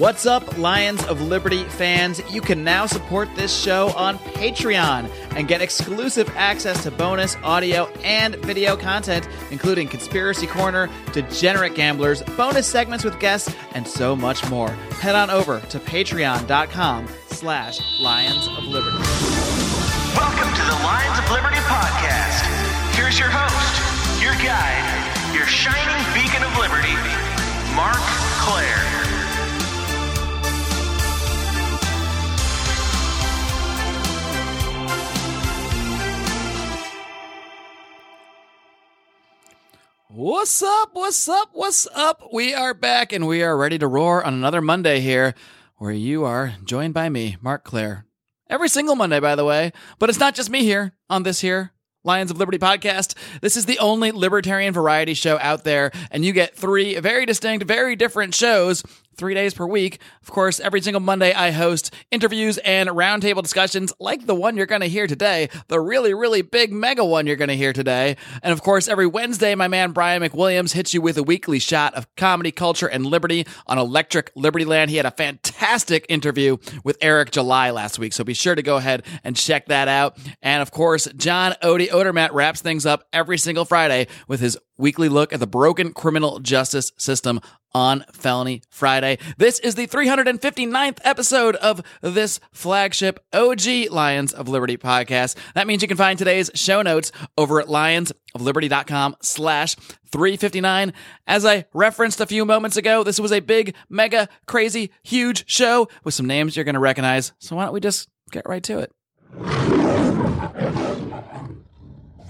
What's up, Lions of Liberty fans? You can now support this show on Patreon and get exclusive access to bonus audio and video content, including Conspiracy Corner, Degenerate Gamblers, bonus segments with guests, and so much more. Head on over to patreon.com slash Lions of Liberty. Welcome to the Lions of Liberty podcast. Here's your host, your guide, your shining beacon of liberty, Marc Clair. What's up? What's up? What's up? We are back and we are ready to roar on another Monday here where you are joined by me, Marc Clair. Every single Monday, by the way. But it's not just me here on this here Lions of Liberty podcast. This is the only libertarian variety show out there, and you get three very distinct, very different shows three days per week. Of course, every single Monday, I host interviews and roundtable discussions like the one you're going to hear today, the really, really big mega one you're going to hear today. And of course, every Wednesday, my man Brian McWilliams hits you with a weekly shot of comedy, culture, and liberty on Electric Liberty Land. He had a fantastic interview with Eric July last week, so be sure to go ahead and check that out. And of course, John Odie Odermatt wraps things up every single Friday with his weekly look at the broken criminal justice system on Felony Friday. This is the 359th episode of this flagship OG Lions of Liberty podcast. That means you can find today's show notes over at lionsofliberty.com slash 359. As I referenced a few moments ago, this was a big, mega, crazy, huge show with some names you're going to recognize. So why don't we just get right to it?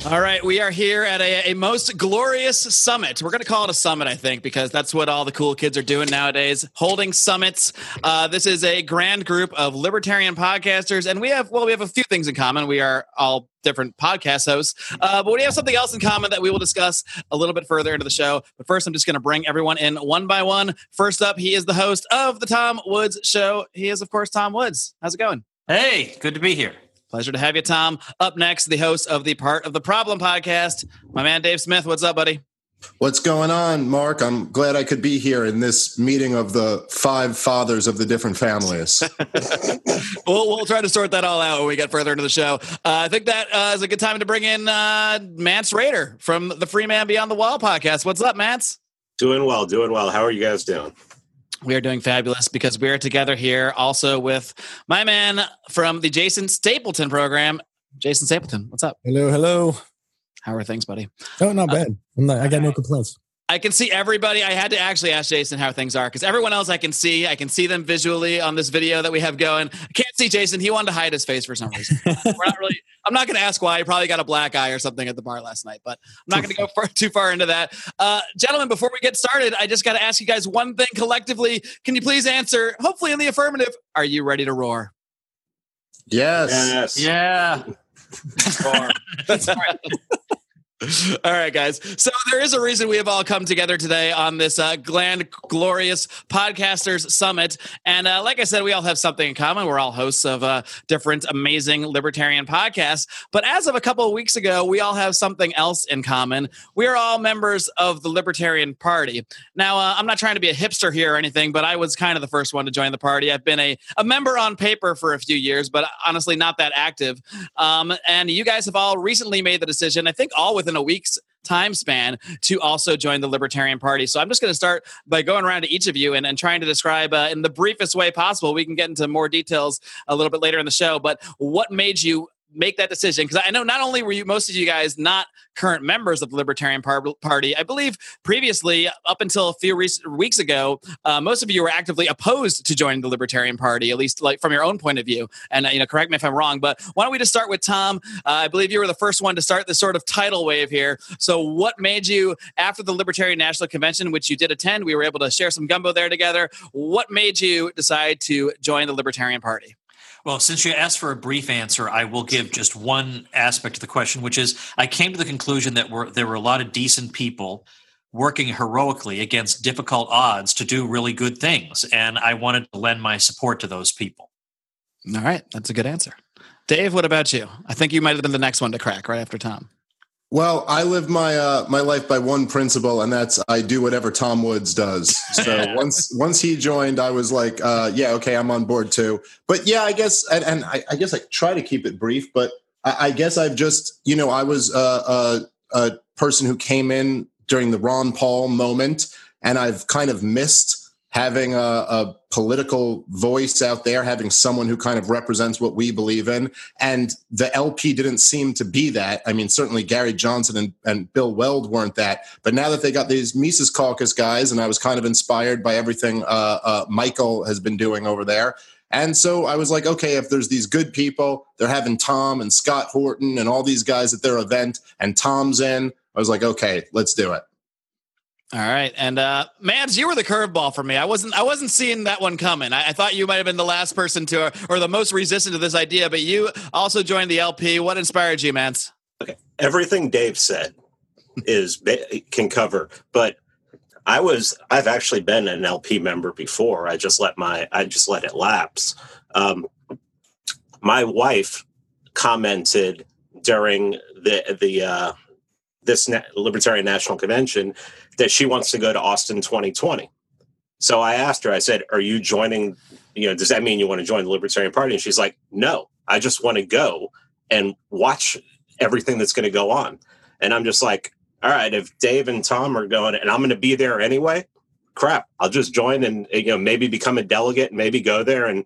All right, we are here at a, a most glorious summit. We're going to call it a summit, I think, because that's what all the cool kids are doing nowadays, holding summits. Uh, this is a grand group of libertarian podcasters, and we have well, we have a few things in common. We are all different podcast hosts, uh, but we have something else in common that we will discuss a little bit further into the show. But first, I'm just going to bring everyone in one by one. First up, he is the host of the Tom Woods Show. He is, of course, Tom Woods. How's it going? Hey, good to be here. Pleasure to have you, Tom. Up next, the host of the Part of the Problem podcast, my man Dave Smith. What's up, buddy? What's going on, Mark? I'm glad I could be here in this meeting of the five fathers of the different families. we'll, we'll try to sort that all out when we get further into the show. Uh, I think that uh, is a good time to bring in uh, Mance Rayder from the Free Man Beyond the Wall podcast. What's up, Mance? Doing well, doing well. How are you guys doing? We are doing fabulous because we are together here also with my man from the Jason Stapleton program, Jason Stapleton. What's up? Hello, hello. How are things, buddy? Oh, not uh, bad. I'm not, I got no complaints. I can see everybody. I had to actually ask Jason how things are because everyone else I can see. I can see them visually on this video that we have going. I can't see Jason. He wanted to hide his face for some reason. We're not really. I'm not going to ask why. He probably got a black eye or something at the bar last night. But I'm not going to go far, too far into that. Uh, gentlemen, before we get started, I just got to ask you guys one thing collectively. Can you please answer, hopefully in the affirmative? Are you ready to roar? Yes. Yes. Yeah. That's right. All right, guys. So there is a reason we have all come together today on this uh, Gland Glorious Podcasters Summit, and uh, like I said, we all have something in common. We're all hosts of uh, different amazing libertarian podcasts. But as of a couple of weeks ago, we all have something else in common. We are all members of the Libertarian Party. Now, uh, I'm not trying to be a hipster here or anything, but I was kind of the first one to join the party. I've been a, a member on paper for a few years, but honestly, not that active. Um, and you guys have all recently made the decision. I think all within a week's time span to also join the Libertarian Party. So I'm just going to start by going around to each of you and, and trying to describe uh, in the briefest way possible. We can get into more details a little bit later in the show, but what made you make that decision because I know not only were you most of you guys not current members of the Libertarian Party, I believe previously up until a few weeks ago, uh, most of you were actively opposed to joining the Libertarian Party, at least like from your own point of view. And uh, you know, correct me if I'm wrong, but why don't we just start with Tom? Uh, I believe you were the first one to start this sort of tidal wave here. So, what made you after the Libertarian National Convention, which you did attend, we were able to share some gumbo there together. What made you decide to join the Libertarian Party? Well, since you asked for a brief answer, I will give just one aspect of the question, which is I came to the conclusion that there were a lot of decent people working heroically against difficult odds to do really good things. And I wanted to lend my support to those people. All right. That's a good answer. Dave, what about you? I think you might have been the next one to crack right after Tom. Well, I live my uh, my life by one principle, and that's I do whatever Tom Woods does. So once once he joined, I was like, uh, yeah, okay, I'm on board too. But yeah, I guess, and, and I, I, guess I try to keep it brief. But I, I guess I've just, you know, I was uh, a, a person who came in during the Ron Paul moment, and I've kind of missed having a, a, political voice out there, having someone who kind of represents what we believe in. And the LP didn't seem to be that. I mean, certainly Gary Johnson and, and Bill Weld weren't that. But now that they got these Mises Caucus guys, and I was kind of inspired by everything uh, uh, Michael has been doing over there. And so I was like, okay, if there's these good people, they're having Tom and Scott Horton and all these guys at their event, and Tom's in. I was like, okay, let's do it. All right, and uh, you were the curveball for me. I wasn't. I wasn't seeing that one coming. I, I, thought you might have been the last person to, or the most resistant to this idea. But you also joined the LP. What inspired you, Mance? Okay, everything Dave said is can cover. But I was. I've actually been an LP member before. I just let my. I just let it lapse. Um, my wife commented during the the uh, this Libertarian National Convention that she wants to go to Austin 2020. So I asked her, I said, Are you joining? You know, does that mean you want to join the Libertarian Party? And she's like, No, I just want to go and watch everything that's going to go on. And I'm just like, All right, if Dave and Tom are going and I'm going to be there anyway, crap, I'll just join and, you know, maybe become a delegate, maybe go there and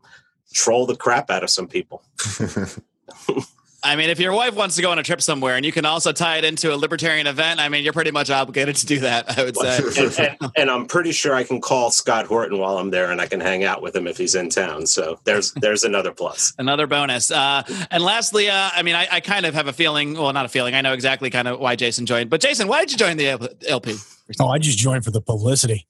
troll the crap out of some people. I mean, if your wife wants to go on a trip somewhere and you can also tie it into a libertarian event, I mean, you're pretty much obligated to do that, I would say. and, and, and, I'm pretty sure I can call Scott Horton while I'm there and I can hang out with him if he's in town. So there's there's another plus. another bonus. Uh, and lastly, uh, I mean, I, I, kind of have a feeling, well, not a feeling, I know exactly kind of why Jason joined. But Jason, why did you join the LP? Oh, I just joined for the publicity.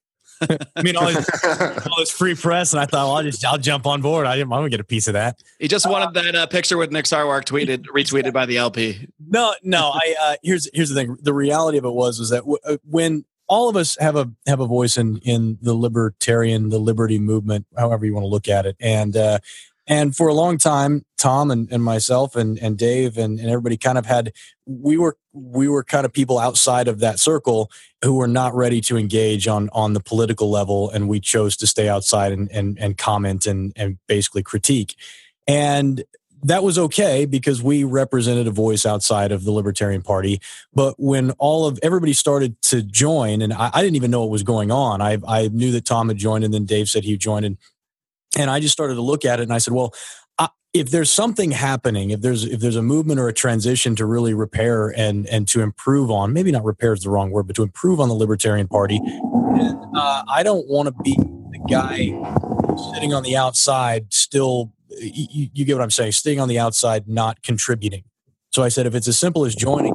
I mean, all this, all this, free press, and I thought, well, I'll just I'll jump on board. I didn't, I'm gonna get a piece of that. He just wanted uh, that uh, picture with Nick Sarwark tweeted, retweeted by the LP. No, no. I uh, here's here's the thing. The reality of it was was that w- uh, when all of us have a have a voice in in the libertarian, the liberty movement, however you want to look at it, and uh, and for a long time, Tom and, and myself and, and Dave and, and everybody kind of had we were we were kind of people outside of that circle who were not ready to engage on on the political level and we chose to stay outside and and, and comment and and basically critique. And that was okay because we represented a voice outside of the Libertarian Party. But when all of everybody started to join, and I, I, didn't even know what was going on, I, I knew that Tom had joined, and then Dave said he joined, and and I just started to look at it and I said, well, if there's something happening, if there's if there's a movement or a transition to really repair and and to improve on, maybe not repair is the wrong word, but to improve on the Libertarian Party, uh, I don't want to be the guy sitting on the outside, still. You, you, get what I'm saying? Staying on the outside, not contributing. So I said, if it's as simple as joining,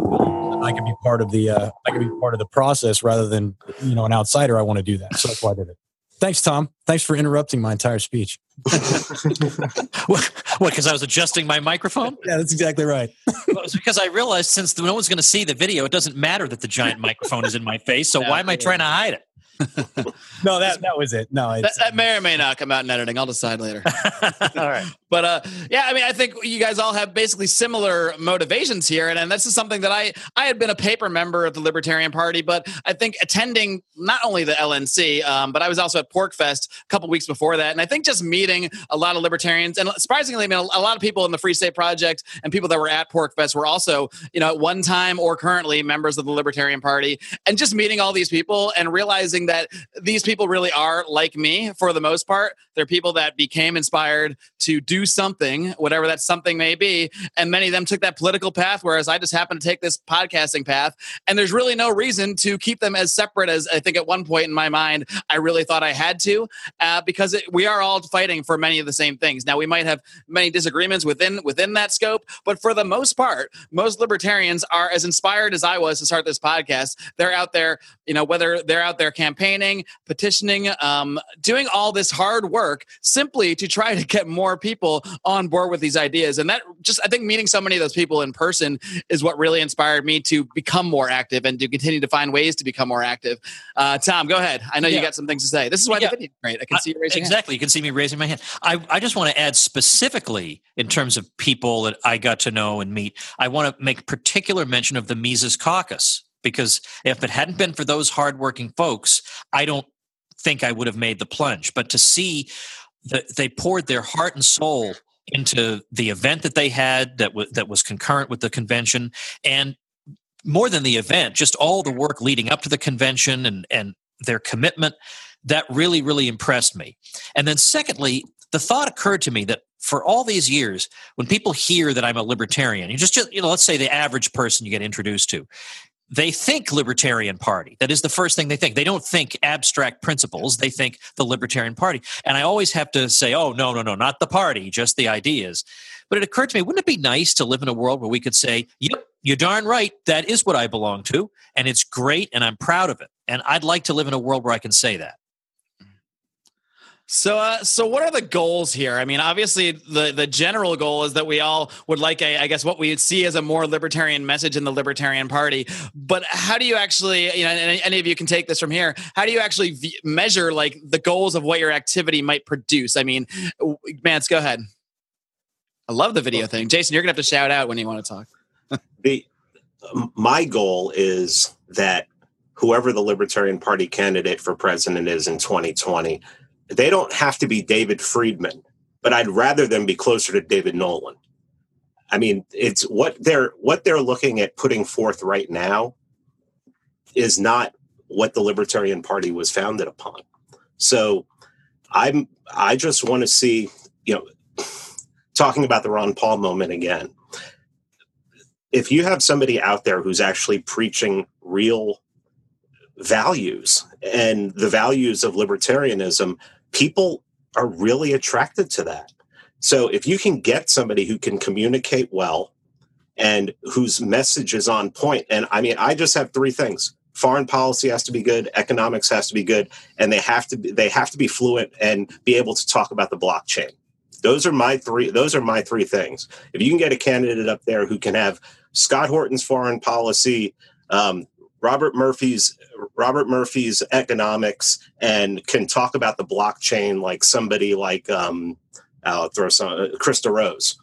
I can be part of the uh, I can be part of the process rather than you know an outsider. I want to do that, so that's why I did it. Thanks, Tom. Thanks for interrupting my entire speech. what? Because I was adjusting my microphone? Yeah, that's exactly right. well, it's because I realized since no one's going to see the video, it doesn't matter that the giant microphone is in my face. So yeah, why am I trying to hide it? no, that that was it. No, that, that, may or may not come out in editing. I'll decide later. all right, but uh, yeah, I mean, I think you guys all have basically similar motivations here, and, and this is something that I I had been a paper member of the Libertarian Party, but I think attending not only the LNC, um, but I was also at PorcFest a couple weeks before that, and I think just meeting a lot of libertarians, and surprisingly, I mean, a, a lot of people in the Free State Project and people that were at PorcFest were also, you know, at one time or currently members of the Libertarian Party, and just meeting all these people and realizing that these people really are like me for the most part. They're people that became inspired to do something, whatever that something may be. And many of them took that political path, whereas I just happened to take this podcasting path. And there's really no reason to keep them as separate as I think at one point in my mind, I really thought I had to, uh, because it, we are all fighting for many of the same things. Now, we might have many disagreements within within that scope, but for the most part, most libertarians are as inspired as I was to start this podcast. They're out there, you know, whether they're out there campaigning, petitioning, um, doing all this hard work simply to try to get more people on board with these ideas. And that just, I think, meeting so many of those people in person is what really inspired me to become more active and to continue to find ways to become more active. Uh, Tom, go ahead. I know Yeah. you got some things to say. This is why Yeah. the video is great. I can see you raising your hand. exactly. You can see me raising my hand. I, I just want to add specifically in terms of people that I got to know and meet. I want to make particular mention of the Mises Caucus because if it hadn't been for those hardworking folks, I don't think I would have made the plunge. But to see that they poured their heart and soul into the event that they had that was that was concurrent with the convention and more than the event just all the work leading up to the convention and and their commitment that really really impressed me and then secondly the thought occurred to me that for all these years when people hear that i'm a libertarian you just, just you know let's say the average person you get introduced to they think libertarian party. That is the first thing they think. They don't think abstract principles. They think the libertarian party. And i always have to say oh no no no not the party just the ideas. But it occurred to me wouldn't it be nice to live in a world where we could say yep you're darn right that is what i belong to and it's great and i'm proud of it. And i'd like to live in a world where i can say that So, uh, so what are the goals here? I mean, obviously, the the general goal is that we all would like a, I guess, what we would see as a more libertarian message in the Libertarian Party. But how do you actually, you know, and any- of you can take this from here. How do you actually v- measure like the goals of what your activity might produce? I mean, Mance, go ahead. I love the video thing, Jason. You're gonna have to shout out when you want to talk. the my goal is that whoever the Libertarian Party candidate for president is in 2020, they don't have to be David Friedman, but I'd rather them be closer to David Nolan. I mean, it's what they're what they're looking at putting forth right now is not what the Libertarian Party was founded upon. So I'm I just want to see, you know, talking about the Ron Paul moment again if you have somebody out there who's actually preaching real values and the values of libertarianism, people are really attracted to that. So if you can get somebody who can communicate well and whose message is on point, and I mean, I just have three things. Foreign policy has to be good, economics has to be good, and they have to be, they have to be fluent and be able to talk about the blockchain. Those are my three. Those are my three things. If you can get a candidate up there who can have Scott Horton's foreign policy, um, Robert Murphy's Robert Murphy's economics, and can talk about the blockchain like somebody like um, I'll throw some uh, Krista Rose.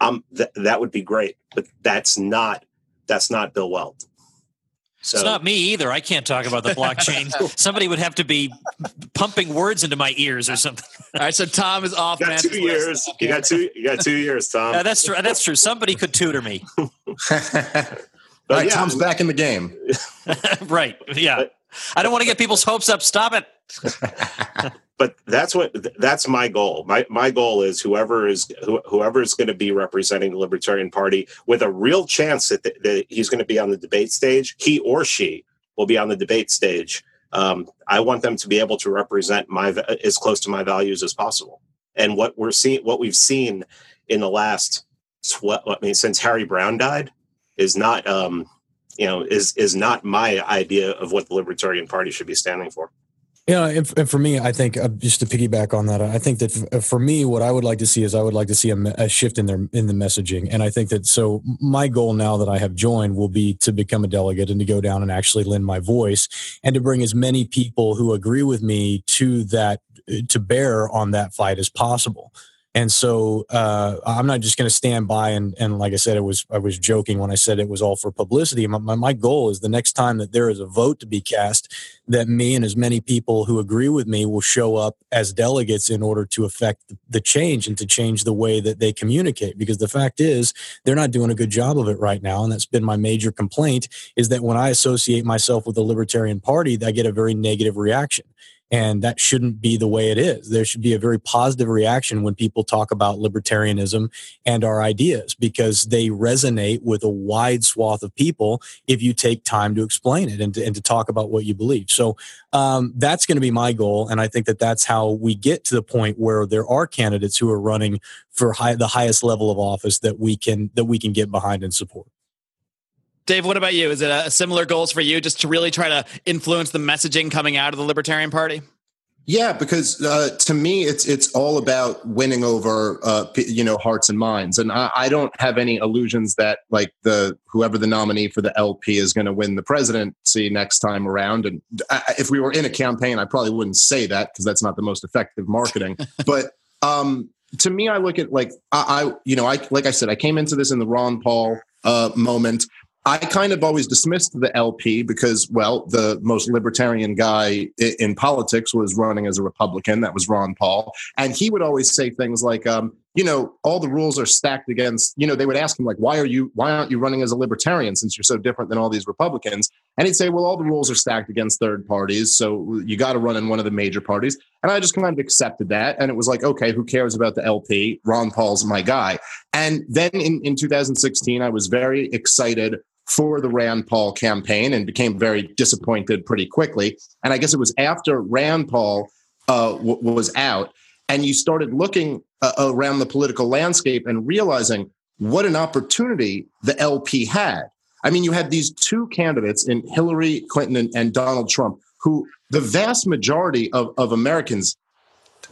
Um, th- that would be great, but that's not that's not Bill Weld. So it's not me either i can't talk about the blockchain somebody would have to be pumping words into my ears or something All right, so Tom is off. you got two years. You got two. You got two years, Tom. That's true that's true somebody could tutor me All But right, yeah, Tom's back in the game. right yeah But- i don't want to get people's hopes up stop it but that's what that's my goal. My my goal is whoever is who, whoever is going to be representing the Libertarian Party with a real chance that, th- that he's going to be on the debate stage. He or she will be on the debate stage. Um, I want them to be able to represent my as close to my values as possible. And what we're seeing, what we've seen in the last twelve, I mean, since Harry Browne died, is not um, you know is is not my idea of what the Libertarian Party should be standing for. Know, and, and for me, I think uh, just to piggyback on that, I think that uh, for me, what I would like to see is I would like to see a, a shift in their in the messaging, and I think that so my goal now that I have joined will be to become a delegate and to go down and actually lend my voice and to bring as many people who agree with me to that to bear on that fight as possible. And so uh, I'm not just going to stand by and, and like I said, it was I was joking when I said it was all for publicity. My, my, my goal is the next time that there is a vote to be cast, that me and as many people who agree with me will show up as delegates in order to affect the change and to change the way that they communicate. Because the fact is, they're not doing a good job of it right now, and that's been my major complaint. Is that when I associate myself with the Libertarian Party, I get a very negative reaction. And that shouldn't be the way it is. There should be a very positive reaction when people talk about libertarianism and our ideas because they resonate with a wide swath of people if you take time to explain it and to, and to talk about what you believe. So um, that's going to be my goal. And I think that that's how we get to the point where there are candidates who are running for high, the highest level of office that we can that we can get behind and support. Dave, what about you? Is it a similar goals for you just to really try to influence the messaging coming out of the Libertarian Party? Yeah, because uh, to me, it's it's all about winning over uh, you know hearts and minds, and I, I, don't have any illusions that like the whoever the nominee for the LP is going to win the presidency next time around. And I, if we were in a campaign, I probably wouldn't say that because that's not the most effective marketing. but um, to me, I look at like I, I, you know I like I said, I came into this in the Ron Paul uh, moment. I kind of always dismissed the LP because, well, the most libertarian guy in politics was running as a Republican. That was Ron Paul. And he would always say things like, um, you know, all the rules are stacked against, you know, they would ask him, like, why are you, why aren't you running as a libertarian since you're so different than all these Republicans? And he'd say, well, all the rules are stacked against third parties. So you got to run in one of the major parties. And I just kind of accepted that. And it was like, okay, who cares about the LP? Ron Paul's my guy. And then in, in 2016, I was very excited for the Rand Paul campaign and became very disappointed pretty quickly. And I guess it was after Rand Paul uh, w- was out and you started looking uh, around the political landscape and realizing what an opportunity the LP had. I mean, you had these two candidates in Hillary Clinton and, and Donald Trump, who the vast majority of, of Americans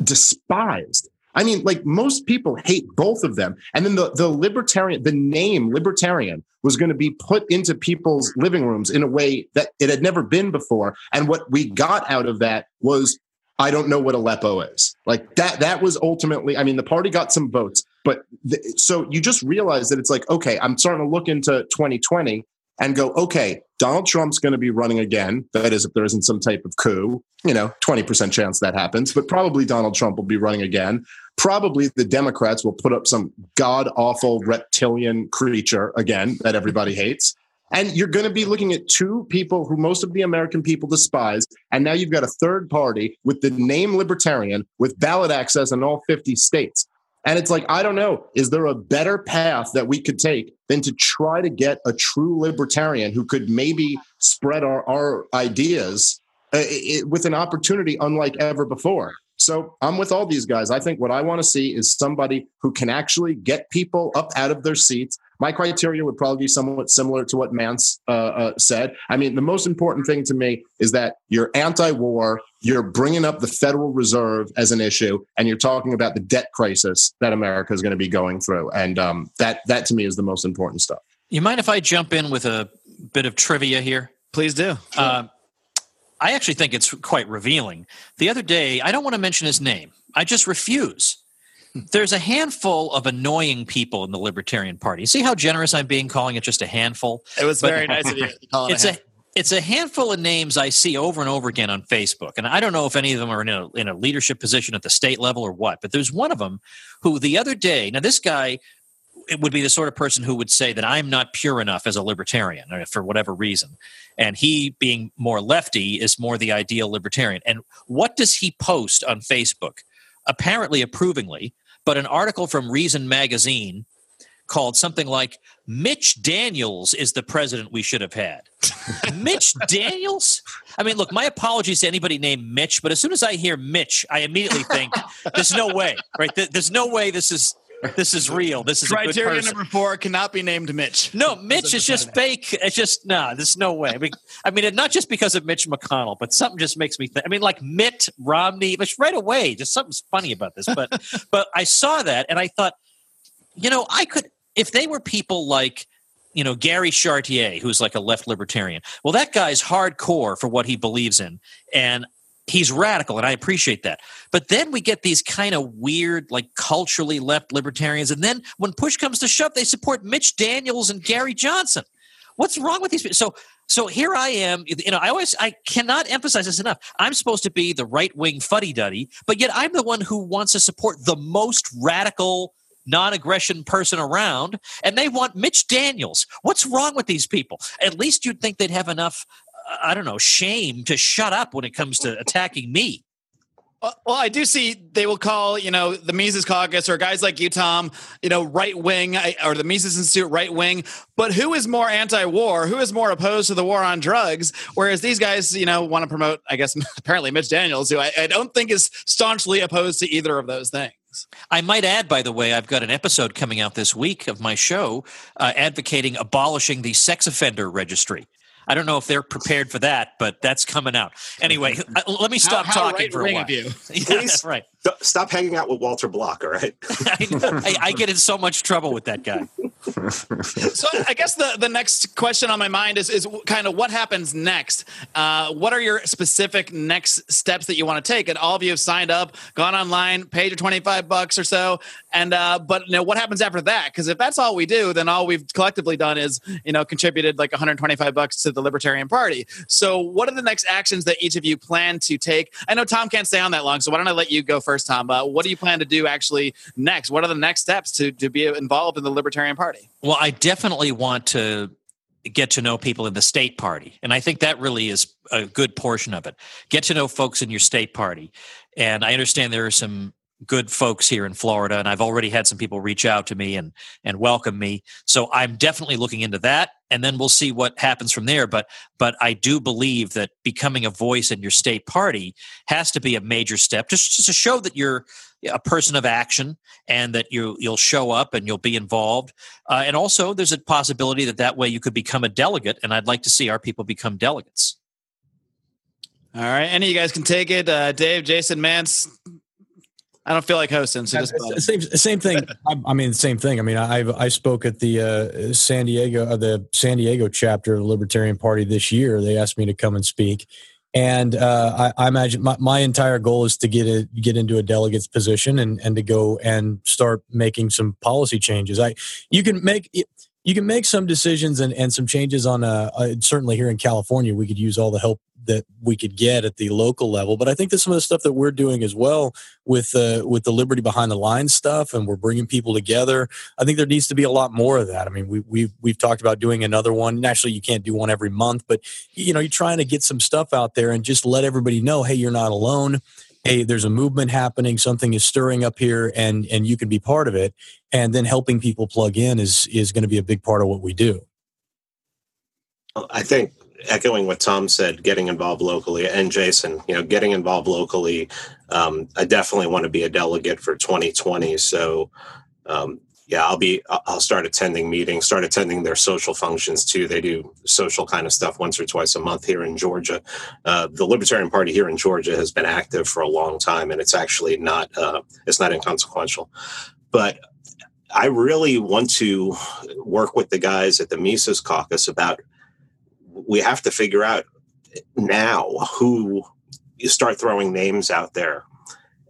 despised. I mean, like most people hate both of them. And then the, the libertarian, the name libertarian was going to be put into people's living rooms in a way that it had never been before. And what we got out of that was, I don't know what Aleppo is. Like that, that was ultimately, I mean, the party got some votes, but the, so you just realize that it's like, okay, I'm starting to look into 2020 and go, okay, Donald Trump's going to be running again. That is, if there isn't some type of coup, you know, 20% chance that happens, but probably Donald Trump will be running again. Probably the Democrats will put up some god awful reptilian creature again that everybody hates. And you're going to be looking at two people who most of the American people despise. And now you've got a third party with the name libertarian with ballot access in all 50 states. And it's like, I don't know, is there a better path that we could take than to try to get a true libertarian who could maybe spread our, our ideas uh, it, with an opportunity unlike ever before? So I'm with all these guys. I think what I want to see is somebody who can actually get people up out of their seats. My criteria would probably be somewhat similar to what Mance uh, uh, said. I mean, the most important thing to me is that you're anti-war, you're bringing up the Federal Reserve as an issue, and you're talking about the debt crisis that America is going to be going through, and um, that that to me is the most important stuff. You mind if I jump in with a bit of trivia here? Please do. Sure. Uh, I actually think it's quite revealing. The other day, I don't want to mention his name. I just refuse. There's a handful of annoying people in the Libertarian Party. See how generous I'm being calling it just a handful? It was but very nice of you to call it it's a, a it's a handful of names I see over and over again on Facebook, and I don't know if any of them are in a in a leadership position at the state level or what. But there's one of them who the other day. Now this guy it would be the sort of person who would say that I'm not pure enough as a libertarian uh, for whatever reason. And he, being more lefty, is more the ideal libertarian. And what does he post on Facebook? Apparently approvingly, but an article from Reason Magazine called something like Mitch Daniels is the president we should have had. Mitch Daniels? I mean, look, my apologies to anybody named Mitch, but as soon as I hear Mitch, I immediately think there's no way, right? There's no way this is this is real. This is criteria number four cannot be named Mitch. No, Mitch is just fake. It's just no. Nah, there's no way. I mean, I mean, not just because of Mitch McConnell, but something just makes me think. I mean, like Mitt Romney, which right away, just something's funny about this. But but I saw that and I thought, you know, I could if they were people like you know Gary Chartier, who's like a left libertarian. Well, that guy's hardcore for what he believes in, and he's radical and i appreciate that. But then we get these kind of weird like culturally left libertarians and then when push comes to shove they support mitch daniels and gary johnson. What's wrong with these people so so here i am you know i always i cannot emphasize this enough. I'm supposed to be the right wing fuddy-duddy but yet i'm the one who wants to support the most radical non-aggression person around and they want mitch daniels. What's wrong with these people? At least you'd think they'd have enough I don't know, shame to shut up when it comes to attacking me. Well, I do see they will call, you know, the Mises Caucus or guys like you, Tom, you know, right wing or the Mises Institute right wing. But who is more anti war? Who is more opposed to the war on drugs? Whereas these guys, you know, want to promote, I guess, apparently Mitch Daniels, who I, I don't think is staunchly opposed to either of those things. I might add, by the way, I've got an episode coming out this week of my show uh, advocating abolishing the sex offender registry. I don't know if they're prepared for that, but that's coming out. Anyway, let me stop How- how talking for a while. of you. Yeah, Please. that's right. D- Stop hanging out with Walter Block, all right? I, I, I get in so much trouble with that guy. So I guess the, the next question on my mind is is kind of what happens next. Uh, what are your specific next steps that you want to take? And all of you have signed up, gone online, paid your twenty five bucks or so, and uh, but you know what happens after that? Because if that's all we do, then all we've collectively done is you know contributed like one hundred twenty five bucks to the Libertarian Party. So what are the next actions that each of you plan to take? I know Tom can't stay on that long, so why don't I let you go first, Tom? Uh, what do you plan to do actually next? What are the next steps to to be involved in the Libertarian Party? Well, I definitely want to get to know people in the state party. And I think that really is a good portion of it. Get to know folks in your state party. And I understand there are some good folks here in Florida, and I've already had some people reach out to me and and welcome me. So I'm definitely looking into that, and then we'll see what happens from there. But but I do believe that becoming a voice in your state party has to be a major step, just, just to show that you're a person of action and that you you'll show up and you'll be involved. Uh, and also, there's a possibility that that way you could become a delegate, and I'd like to see our people become delegates. All right, any of you guys can take it. Uh, Dave, Jason, Mance. I don't feel like hosting, so just the same same thing. I, I mean, same thing. I mean, I I spoke at the uh, San Diego uh, the San Diego chapter of the Libertarian Party this year. They asked me to come and speak, and uh, I, I imagine my, my entire goal is to get a, get into a delegate's position and and to go and start making some policy changes. I you can make. You can make some decisions and, and some changes on uh, uh, certainly here in California. We could use all the help that we could get at the local level, but I think that some of the stuff that we're doing as well with uh, with the Liberty Behind the Lines stuff, and we're bringing people together. I think there needs to be a lot more of that. I mean, we we've we've talked about doing another one. Naturally, you can't do one every month, but you know, you're trying to get some stuff out there and just let everybody know, hey, you're not alone. Hey, there's a movement happening. Something is stirring up here, and and you can be part of it. And then helping people plug in is is going to be a big part of what we do. I think echoing what Tom said, getting involved locally, and Jason, you know, getting involved locally. Um, I definitely want to be a delegate for 2020. So, um, yeah, I'll be. I'll start attending meetings, start attending their social functions too. They do social kind of stuff once or twice a month here in Georgia. Uh, the Libertarian Party here in Georgia has been active for a long time, and it's actually not. Uh, it's not inconsequential, but. I really want to work with the guys at the Mises Caucus about we have to figure out now who you start throwing names out there.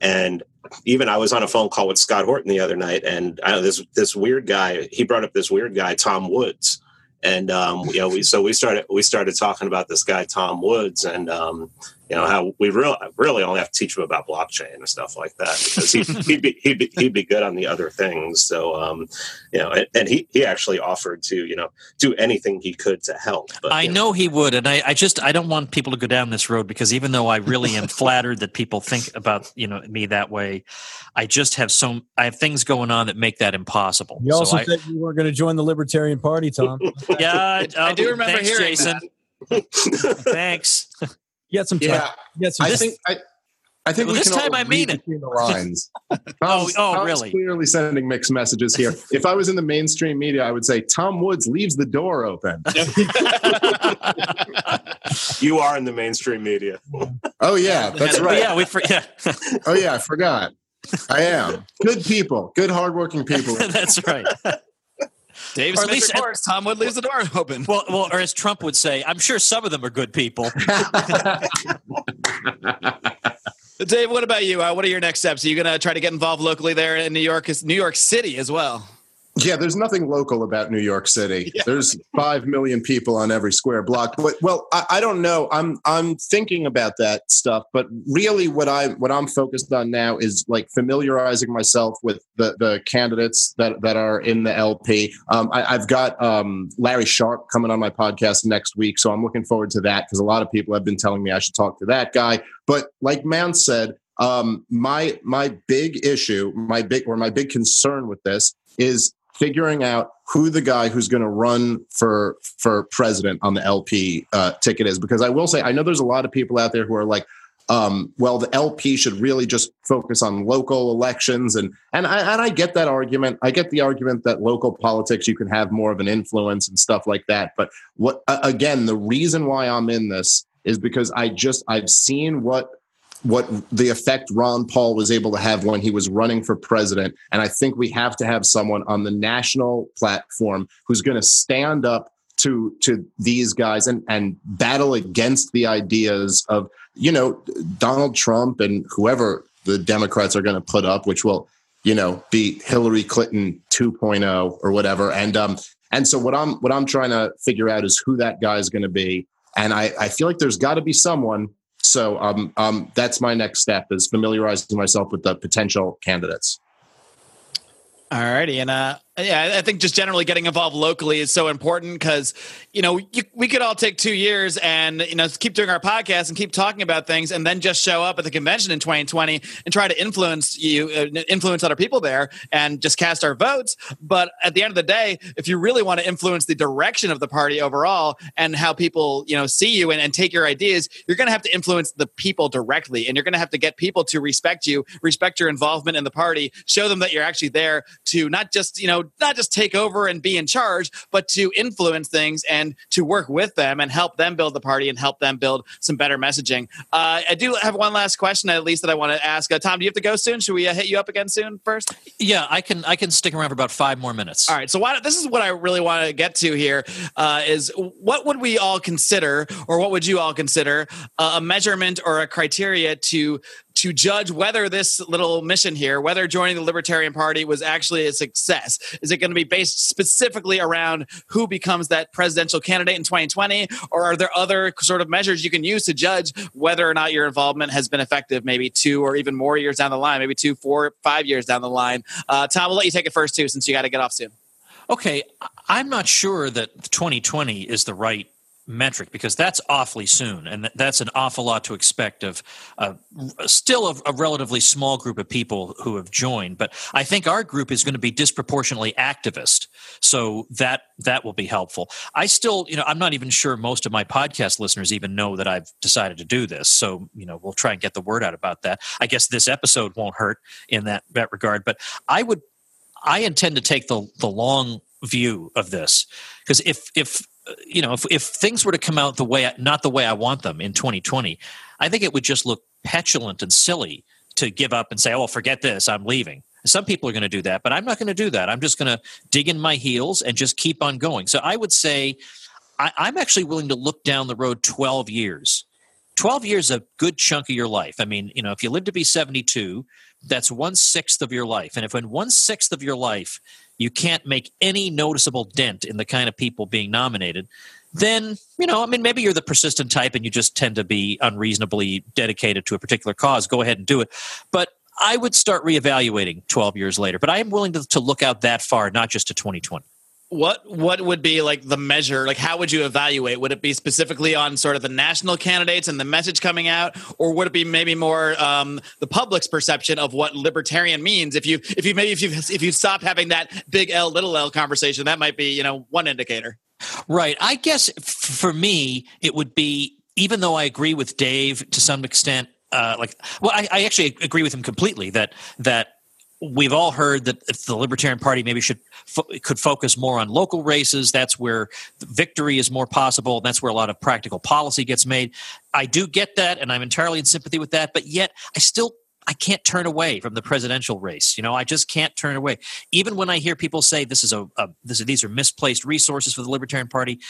And even I was on a phone call with Scott Horton the other night, and I know this this weird guy. He brought up this weird guy, Tom Woods, and um, you know, we so we started we started talking about this guy, Tom Woods, and um, you know how we really really only have to teach him about blockchain and stuff like that because he, he'd be he'd be he'd be good on the other things. So um, you know, and, and he he actually offered to you know do anything he could to help. But, I you know he would, and I, I just I don't want people to go down this road because even though I really am flattered that people think about you know me that way, I just have some I have things going on that make that impossible. You also so I, said you weren't going to join the Libertarian Party, Tom. yeah, I do remember thanks, hearing Jason. thanks. You got some time. Yeah, You got some I think I, I think Well, we this can all time I mean read it. between the lines. Oh, Tom's- oh, Tom's really? Clearly sending mixed messages here. If I was in the mainstream media, I would say Tom Woods leaves the door open. you are in the mainstream media. Oh yeah, that's right. Yeah, we for, yeah, Oh yeah, I forgot. I am good people, good hardworking people. that's right. Dave Or at Smith least- reports Tom Wood leaves the door open. Well, well, or as Trump would say, I'm sure some of them are good people. Dave, what about you? Uh, what are your next steps? Are you going to try to get involved locally there in New York, New York City as well? Yeah, there's nothing local about New York City. There's five million people on every square block. But well, I, I don't know. I'm I'm thinking about that stuff, but really, what I what I'm focused on now is like familiarizing myself with the the candidates that that are in the LP. Um, I, I've got um, Larry Sharpe coming on my podcast next week, so I'm looking forward to that because a lot of people have been telling me I should talk to that guy. But like Mance said, um, my my big issue, my big or my big concern with this is figuring out who the guy who's going to run for for president on the LP uh, ticket is. Because I will say, I know there's a lot of people out there who are like, um, well, the LP should really just focus on local elections, and and I and I get that argument. I get the argument that local politics you can have more of an influence and stuff like that. But what again, the reason why I'm in this is because I just I've seen what what the effect Ron Paul was able to have when he was running for president, and I think we have to have someone on the national platform who's going to stand up to to these guys and and battle against the ideas of you know Donald Trump and whoever the Democrats are going to put up, which will you know be Hillary Clinton 2.0 or whatever. And um and so what I'm what I'm trying to figure out is who that guy is going to be, and I I feel like there's got to be someone. So um um that's my next step is familiarizing myself with the potential candidates. All righty, and uh, yeah, I think just generally getting involved locally is so important because you know you, we could all take two years and you know keep doing our podcast and keep talking about things, and then just show up at the convention in 2020 and try to influence you, uh, influence other people there, and just cast our votes. But at the end of the day, if you really want to influence the direction of the party overall and how people you know see you and, and take your ideas, you're going to have to influence the people directly, and you're going to have to get people to respect you, respect your involvement in the party, show them that you're actually there to not just you know not just take over and be in charge, but to influence things and to work with them and help them build the party and help them build some better messaging. Uh, I do have one last question, at least that I want to ask. Uh, Tom, do you have to go soon? Should we uh, hit you up again soon first? Yeah, I can. I can stick around for about five more minutes. All right. So why, this is what I really want to get to here: uh, is what would we all consider, or what would you all consider, uh, a measurement or a criteria to to judge whether this little mission here, whether joining the Libertarian Party was actually a success. Is it going to be based specifically around who becomes that presidential candidate in 2020? Or are there other sort of measures you can use to judge whether or not your involvement has been effective, maybe two or even more years down the line, maybe two, four, five years down the line? Uh, Tom, we'll let you take it first, too, since you got to get off soon. Okay, I'm not sure that 2020 is the right metric because that's awfully soon and that's an awful lot to expect of uh, still a, a, relatively small group of people who have joined but i think our group is going to be disproportionately activist so that that will be helpful. I still you know i'm not even sure most of my podcast listeners even know that i've decided to do this so you know we'll try and get the word out about that. I guess this episode won't hurt in that that regard but i would i intend to take the the long view of this because if if you know, if, if things were to come out the way, not the way I want them in 2020, I think it would just look petulant and silly to give up and say, oh, forget this, I'm leaving. Some people are going to do that, but I'm not going to do that. I'm just going to dig in my heels and just keep on going. So I would say I, I'm actually willing to look down the road 12 years. 12 years a good chunk of your life. I mean, you know, if you live to be 72, that's one sixth of your life. And if in one sixth of your life you can't make any noticeable dent in the kind of people being nominated, then, you know, I mean, maybe you're the persistent type and you just tend to be unreasonably dedicated to a particular cause. Go ahead and do it. But I would start reevaluating 12 years later. But I am willing to, to look out that far, not just to 2020 what what would be like the measure like how would you evaluate? Would it be specifically on sort of the national candidates and the message coming out or would it be maybe more um, the public's perception of what libertarian means? If you if you maybe if you if you stop having that big l little l conversation that might be you know one indicator. Right. I guess for me it would be even though i agree with dave to some extent uh, like well I, I actually agree with him completely that that we've all heard that the Libertarian Party maybe should fo- could focus more on local races. That's where victory is more possible. That's where a lot of practical policy gets made. I do get that, and I'm entirely in sympathy with that. But yet, I still I can't turn away from the presidential race. You know, I just can't turn away. Even when I hear people say this is a, a this, these are misplaced resources for the Libertarian Party.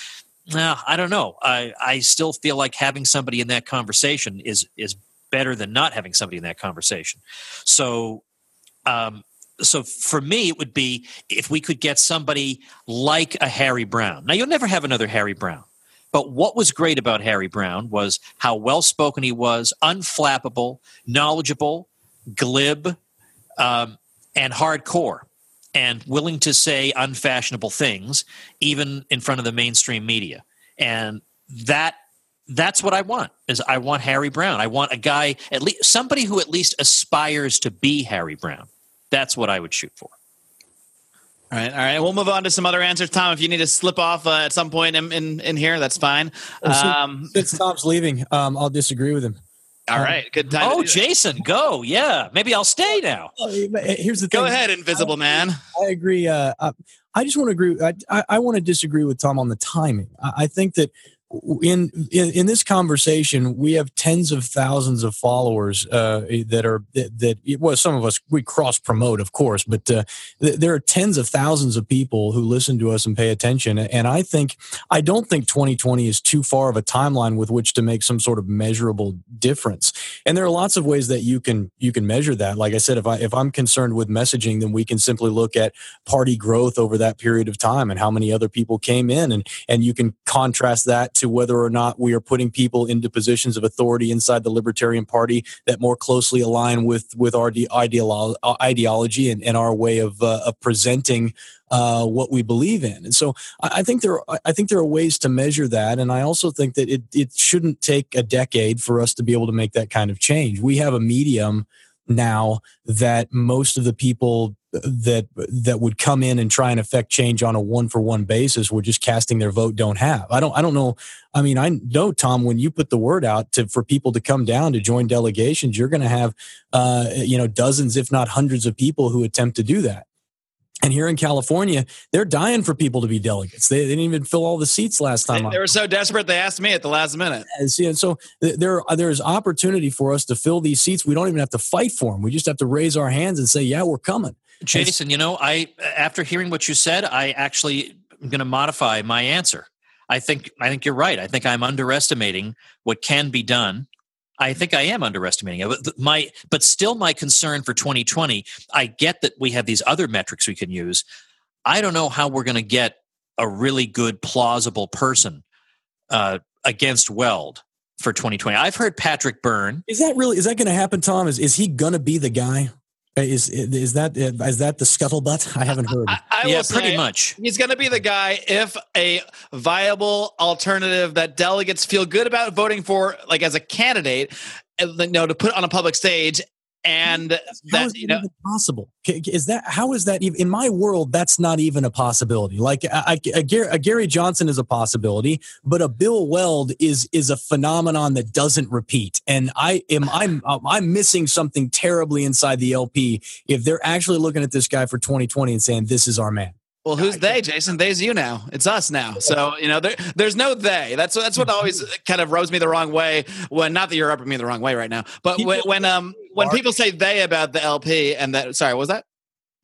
Nah, I don't know. I, I still feel like having somebody in that conversation is is better than not having somebody in that conversation. So um, so for me, it would be if we could get somebody like a Harry Browne. Now, you'll never have another Harry Browne. But what was great about Harry Browne was how well spoken he was, unflappable, knowledgeable, glib, um, and hardcore, and willing to say unfashionable things, even in front of the mainstream media. And that that's what I want. Is I want Harry Browne. I want a guy at least somebody who at least aspires to be Harry Browne. That's what I would shoot for. All right, all right. We'll move on to some other answers, Tom. If you need to slip off uh, at some point in, in, in here, that's fine. Um, since Tom's leaving, um, I'll disagree with him. All right, good time. Oh, to do that. Jason, go. Yeah. Maybe I'll stay now. Here's the thing. go ahead, Invisible Man. I agree. Uh, I, I just want to agree. I, I, I want to disagree with Tom on the timing. I, I think that in, in in this conversation, we have tens of thousands of followers uh, that are that, that well, some of us we cross promote, of course, but uh, th- there are tens of thousands of people who listen to us and pay attention. And I think I don't think 2020 is too far of a timeline with which to make some sort of measurable difference. And there are lots of ways that you can you can measure that. Like I said, if I if I'm concerned with messaging, then we can simply look at party growth over that period of time and how many other people came in, and and you can contrast that to whether or not we are putting people into positions of authority inside the Libertarian Party that more closely align with with our ideolo- uh, ideology and, and our way of uh, of presenting uh, what we believe in. And so I, think there are, I think there are ways to measure that, and I also think that it it shouldn't take a decade for us to be able to make that kind of change. We have a medium now that most of the people that that would come in and try and affect change on a one for one basis were just casting their vote don't have. I don't I don't know. I mean, I know Tom when you put the word out to for people to come down to join delegations, you're going to have uh, you know dozens if not hundreds of people who attempt to do that. And here in California, they're dying for people to be delegates. They, they didn't even fill all the seats last time. I- they were so desperate they asked me at the last minute. and see, and so there uh, there's opportunity for us to fill these seats. We don't even have to fight for them. We just have to raise our hands and say, "Yeah, we're coming." Jason, you know, I after hearing what you said, I actually am going to modify my answer. I think I think you're right. I think I'm underestimating what can be done. I think I am underestimating it. But My but still my concern for 2020, I get that we have these other metrics we can use. I don't know how we're going to get a really good plausible person uh, against Weld for 2020. I've heard Patrick Byrne Is that really is that going to happen, Tom? Is is he going to be the guy? Is is that is that the scuttlebutt? I haven't heard. I, I yeah, pretty much. He's going to be the guy if a viable alternative that delegates feel good about voting for, like as a candidate, and, you know, to put on a public stage, and How that is you know, even possible? Is that how is that even in my world? That's not even a possibility. Like I, I- a, Gary, a Gary Johnson is a possibility, but a Bill Weld is is a phenomenon that doesn't repeat. And I am I'm um, I'm missing something terribly inside the LP if they're actually looking at this guy for 2020 and saying this is our man. Well, who's they, Jason? They's you now. It's us now. So you know, there, there's no they. That's that's what always kind of rubs me the wrong way. When not that you're rubbing me the wrong way right now, but when, when um when people say they about the LP and that sorry, what was that?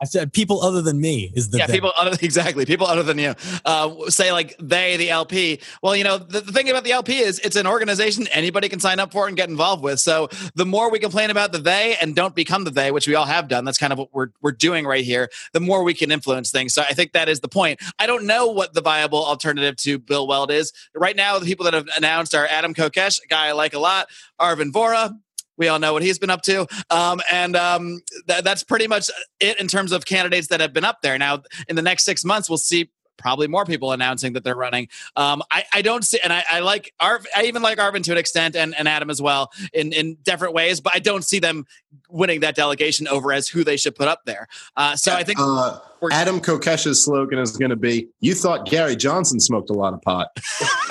I said people other than me is the yeah, people other exactly people other than you uh, say like they the LP. Well, you know the, the thing about the LP is it's an organization anybody can sign up for and get involved with. So the more we complain about the they and don't become the they, which we all have done, that's kind of what we're we're doing right here. The more we can influence things. So I think that is the point. I don't know what the viable alternative to Bill Weld is right now. The people that have announced are Adam Kokesh, a guy I like a lot, Arvin Vora. We all know what he's been up to. Um, and um, th- that's pretty much it in terms of candidates that have been up there. Now, in the next six months, we'll see probably more people announcing that they're running. Um, I, I don't see, and I, I like Arv, I even like Arvin to an extent and, and Adam as well in, in different ways, but I don't see them winning that delegation over as who they should put up there. Uh, so I think uh, Adam Kokesh's slogan is going to be "You thought Gary Johnson smoked a lot of pot."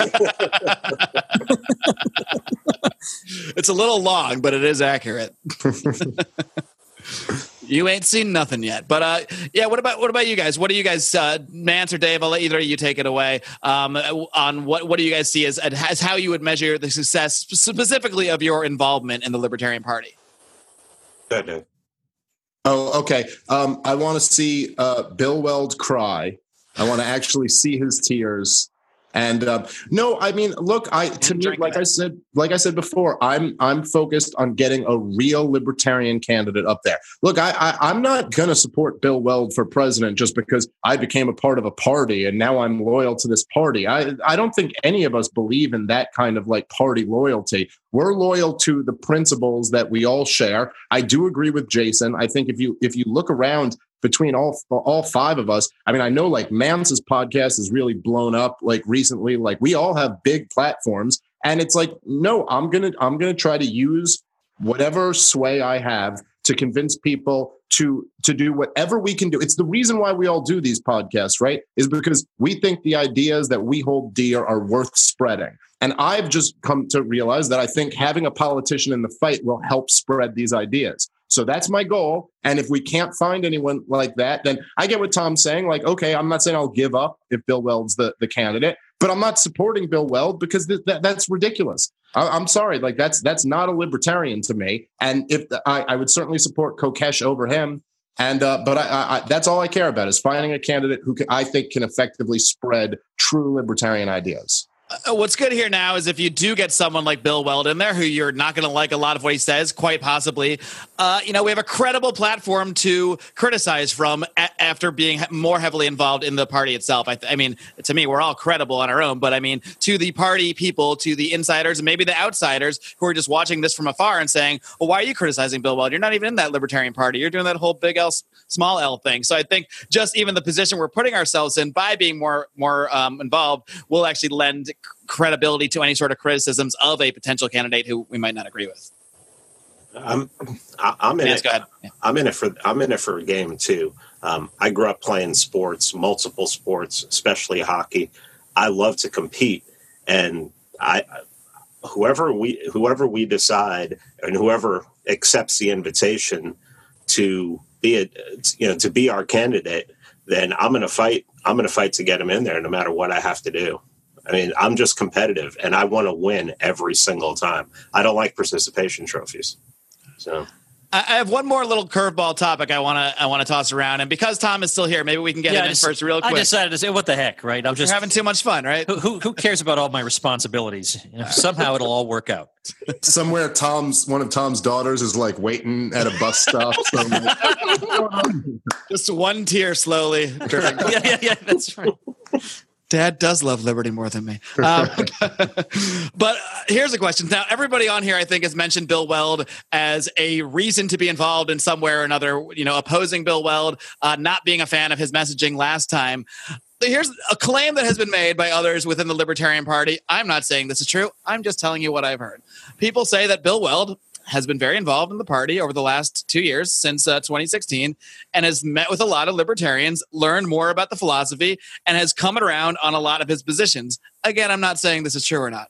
it's a little long, but it is accurate. You ain't seen nothing yet, but uh, yeah. What about what about you guys? What do you guys, uh, Mance or Dave? I'll let either of you take it away. Um, on what what do you guys see as as how you would measure the success specifically of your involvement in the Libertarian Party? Good, Dave. Oh, okay. Um, I want to see uh, Bill Weld cry. I want to actually see his tears. And uh, no, I mean, look, I to me, like that. I said, like I said before, I'm I'm focused on getting a real libertarian candidate up there. Look, I, I I'm not going to support Bill Weld for president just because I became a part of a party and now I'm loyal to this party. I I don't think any of us believe in that kind of like party loyalty. We're loyal to the principles that we all share. I do agree with Jason. I think if you if you look around between all all five of us, I mean, I know like Mance's podcast is really blown up like recently. Like we all have big platforms, and it's like, no, I'm gonna I'm gonna try to use whatever sway I have to convince people to to do whatever we can do. It's the reason why we all do these podcasts, right? Is because we think the ideas that we hold dear are worth spreading. And I've just come to realize that I think having a politician in the fight will help spread these ideas. So that's my goal. And if we can't find anyone like that, then I get what Tom's saying. Like, okay, I'm not saying I'll give up if Bill Weld's the, the candidate, but I'm not supporting Bill Weld because th- that, that's ridiculous. I, am sorry, like that's that's not a libertarian to me. And if the, I, I would certainly support Kokesh over him. And uh, but I, I, that's all I care about is finding a candidate who can, I think can effectively spread true libertarian ideas. Uh, what's good here now is if you do get someone like Bill Weld in there, who you're not going to like a lot of what he says, quite possibly, uh, you know, we have a credible platform to criticize from a- after being more heavily involved in the party itself. I, th- I, mean, to me, we're all credible on our own, but I mean, to the party people, to the insiders, and maybe the outsiders who are just watching this from afar and saying, "Well, why are you criticizing Bill Weld? You're not even in that Libertarian Party. You're doing that whole big L, small L thing." So I think just even the position we're putting ourselves in by being more more um, involved will actually lend credibility to any sort of criticisms of a potential candidate who we might not agree with. I'm I'm in it. Yeah. I'm in it for I'm in it for a game too. Um, I grew up playing sports, multiple sports, especially hockey. I love to compete, and I whoever we whoever we decide and whoever accepts the invitation to be a you know to be our candidate, then I'm going to fight. I'm going to fight to get him in there, no matter what I have to do. I mean, I'm just competitive, and I want to win every single time. I don't like participation trophies. So I I have one more little curveball topic I want to I want to toss around, and because Tom is still here, maybe we can get Yeah, him I in just- first, real quick. I decided to say, what the heck, right? I'm We're just having too much fun, right? who, who who cares about all my responsibilities? You know, somehow it'll all work out. Somewhere, Tom's one of Tom's daughters is like waiting at a bus stop. somewhere. Just one tear slowly. yeah, yeah, yeah. That's right. Dad does love liberty more than me. Um, but uh, here's a question. Now, everybody on here, I think, has mentioned Bill Weld as a reason to be involved in some way or another, you know, opposing Bill Weld, uh, not being a fan of his messaging last time. Here's a claim that has been made by others within the Libertarian Party. I'm not saying this is true. I'm just telling you what I've heard. People say that Bill Weld has been very involved in the party over the last two years since uh, 2016 and has met with a lot of libertarians, learned more about the philosophy, and has come around on a lot of his positions. Again, I'm not saying this is true or not.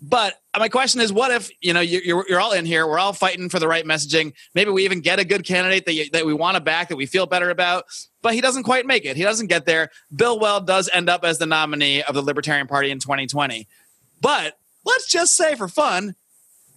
But my question is, what if you know you- you're, you're all in here, we're all fighting for the right messaging. Maybe we even get a good candidate that you, that we want to back, that we feel better about, but he doesn't quite make it. He doesn't get there. Bill Weld does end up as the nominee of the Libertarian Party in 2020. But let's just say, for fun,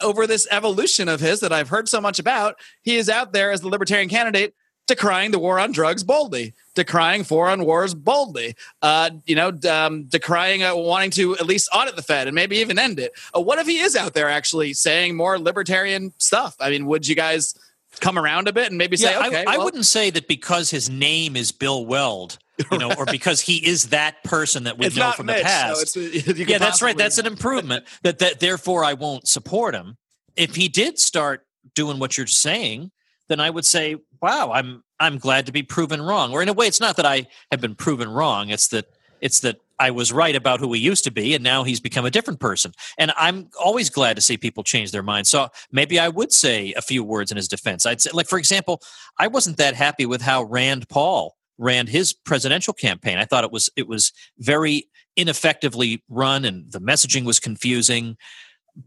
over this evolution of his that I've heard so much about, he is out there as the Libertarian candidate decrying the war on drugs boldly, decrying foreign wars boldly, uh, you know, um, decrying uh, wanting to at least audit the Fed and maybe even end it. Uh, what if he is out there actually saying more libertarian stuff? I mean, would you guys come around a bit and maybe say, Yeah, okay, I, I wouldn't say that because his name is Bill Weld, you know, or because he is that person that we it's know from Mitch, the past. So it's, uh, you yeah, that's right. That's an improvement. that that therefore I won't support him. If he did start doing what you're saying, then I would say, "Wow, I'm I'm glad to be proven wrong." Or in a way, it's not that I have been proven wrong. It's that it's that I was right about who he used to be, and now he's become a different person. And I'm always glad to see people change their minds. So maybe I would say a few words in his defense. I'd say, like for example, I wasn't that happy with how Rand Paul ran his presidential campaign. I thought it was it was very ineffectively run, and the messaging was confusing